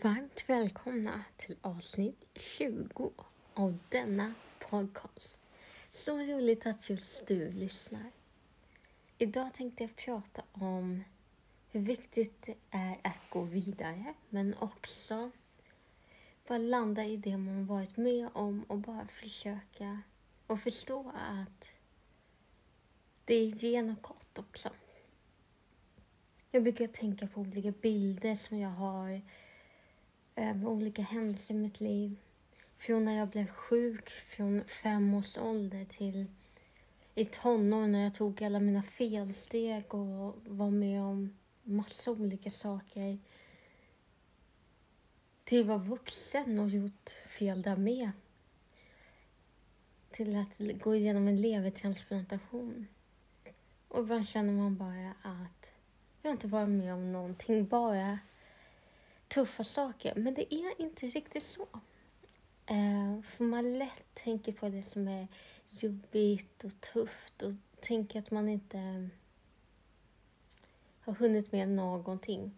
Varmt välkomna till avsnitt 20 av denna podcast. Så roligt att just du lyssnar. Idag tänkte jag prata om hur viktigt det är att gå vidare men också bara landa i det man varit med om och bara försöka och förstå att det är genomgått också. Jag brukar tänka på olika bilder som jag har med olika händelser i mitt liv. Från när jag blev sjuk från fem års ålder till i tonåren när jag tog alla mina felsteg och var med om massa olika saker. Till att vara vuxen och gjort fel där med. Till att gå igenom en levertransplantation. Och ibland känner man bara att jag inte varit med om någonting, bara tuffa saker. Men det är inte riktigt så. Eh, för man lätt tänker på det som är jobbigt och tufft och tänker att man inte har hunnit med någonting.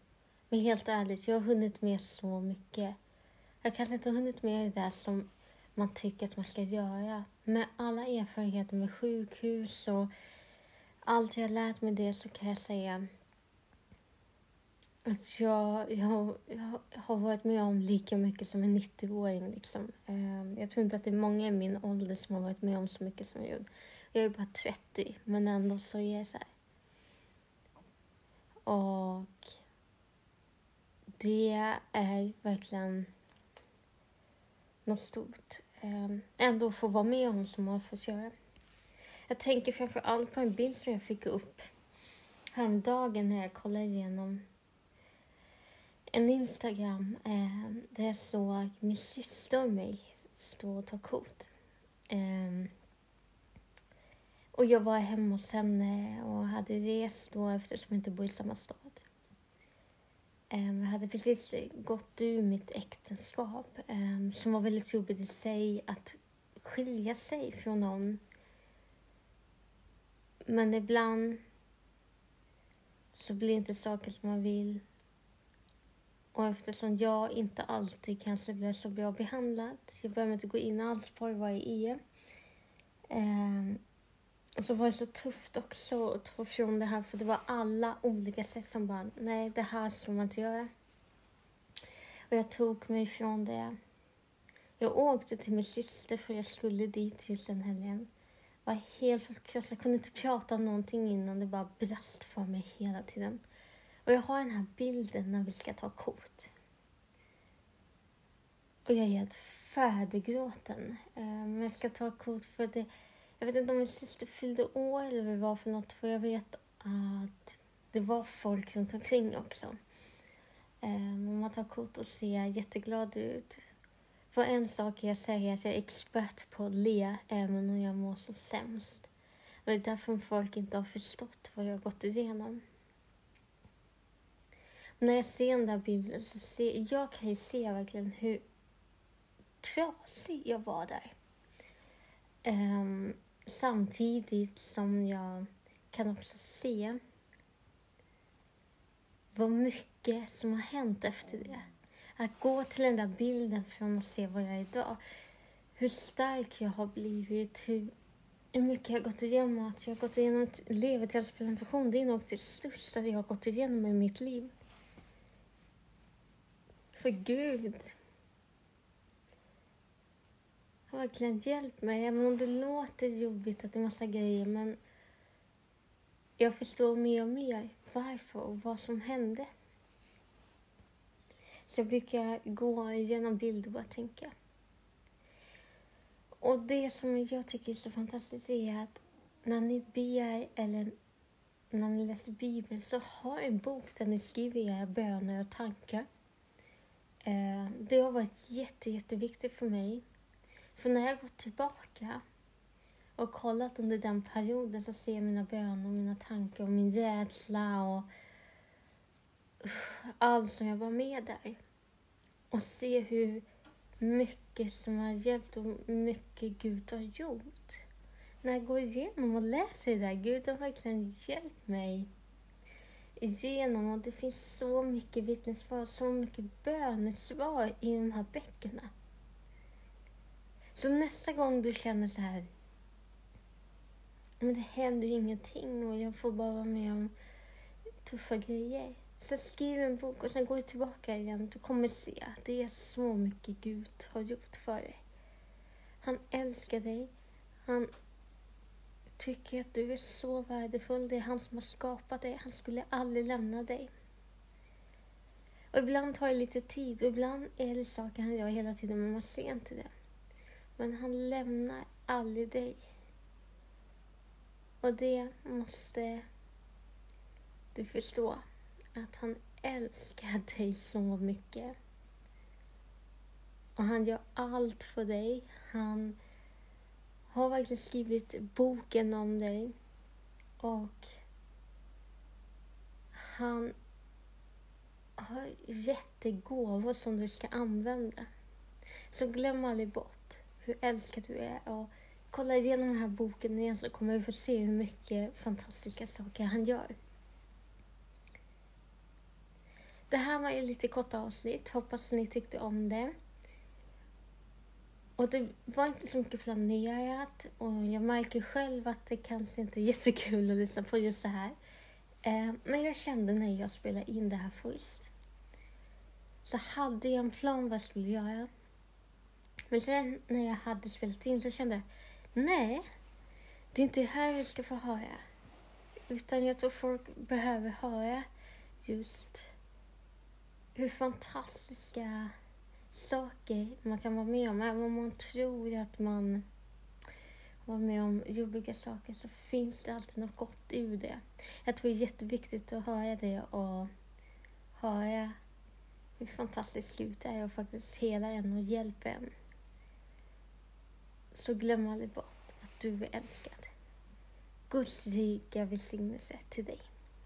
Men helt ärligt, jag har hunnit med så mycket. Jag kanske inte har hunnit med det där som man tycker att man ska göra. Med alla erfarenheter med sjukhus och allt jag har lärt mig det så kan jag säga Alltså jag, jag, jag har varit med om lika mycket som en 90-åring. Liksom. Ehm, jag tror inte att det är många i min ålder som har varit med om så mycket som jag gjorde. Jag är bara 30, men ändå så är det så här. Och det är verkligen något stort. Ehm, ändå få vara med om som man får fått göra. Jag tänker framför allt på en bild som jag fick upp häromdagen när jag kollade igenom en Instagram eh, där jag såg min syster och mig stå och ta kort. Eh, och jag var hemma hos henne och hade rest då eftersom jag inte bor i samma stad. Eh, jag hade precis gått ur mitt äktenskap eh, som var väldigt jobbigt i sig att skilja sig från någon. Men ibland så blir inte saker som man vill och eftersom jag inte alltid kanske blev så bra behandlad, jag behöver inte gå in alls på vad jag är. E. Ehm, och så var det så tufft också att ta ifrån det här för det var alla olika sätt som bara, nej det här ska man inte göra. Och jag tog mig ifrån det. Jag åkte till min syster för jag skulle dit just den helgen. Jag var helt förkrossad, jag kunde inte prata någonting innan, det bara brast för mig hela tiden. Och jag har den här bilden när vi ska ta kort. Och jag är helt färdiggråten. Ehm, men jag ska ta kort för det. Jag vet inte om min syster fyllde år eller vad det var för något. För jag vet att det var folk runt omkring också. Ehm, men man tar kort och ser jätteglad ut. För en sak är jag säger att jag är expert på att le även om jag mår så sämst. Och det är därför folk inte har förstått vad jag har gått igenom när jag ser den där bilden så ser jag kan ju se verkligen hur trasig jag var där. Um, samtidigt som jag kan också se vad mycket som har hänt efter det. Att gå till den där bilden från att se vad jag är idag. Hur stark jag har blivit, hur, hur mycket jag har gått igenom. Att jag har gått igenom levertransplantation, det är nog det största jag har gått igenom i mitt liv. För Gud har verkligen hjälpt mig. Även om det låter jobbigt att det är massa grejer. Men jag förstår mer och mer varför och vad som hände. Så jag brukar gå igenom bilder och bara tänka. Och det som jag tycker är så fantastiskt är att när ni ber eller när ni läser Bibeln så ha en bok där ni skriver era böner och tankar. Eh, det har varit jätte, jätteviktigt för mig. För när jag gått tillbaka och kollat under den perioden så ser jag mina böner, mina tankar och min rädsla och allt som jag var med där. Och se hur mycket som har hjälpt och mycket Gud har gjort. När jag går igenom och läser det där, Gud har verkligen hjälpt mig igenom och det finns så mycket vittnesbörd, så mycket bönesvar i de här böckerna. Så nästa gång du känner så här, men det händer ju ingenting och jag får bara vara med om tuffa grejer. Så skriv en bok och sen går du tillbaka igen. Du kommer se att det är så mycket Gud har gjort för dig. Han älskar dig. Han tycker att du är så värdefull. Det är han som har skapat dig. Han skulle aldrig lämna dig. Och ibland tar det lite tid och ibland är det saker han gör hela tiden men man ser inte det. Men han lämnar aldrig dig. Och det måste du förstå. Att han älskar dig så mycket. Och han gör allt för dig. Han har verkligen skrivit boken om dig. Och han har gett dig gåvor som du ska använda. Så glöm aldrig bort hur älskad du är. Och kolla igenom den här boken igen så kommer du få se hur mycket fantastiska saker han gör. Det här var ju lite korta avsnitt. Hoppas ni tyckte om det. Och det var inte så mycket planerat och jag märker själv att det kanske inte är jättekul att lyssna på just det här. Eh, men jag kände när jag spelade in det här först så hade jag en plan vad jag skulle göra. Men sen när jag hade spelat in så kände jag, nej, det är inte det här vi ska få höra. Utan jag tror folk behöver höra just hur fantastiska saker man kan vara med om. Även om man tror att man var med om jobbiga saker så finns det alltid något gott ur det. Jag tror det är jätteviktigt att höra det och höra hur fantastiskt slut det är och faktiskt hela en och hjälper en. Så glöm aldrig bort att du är älskad. Guds rika välsignelse till dig.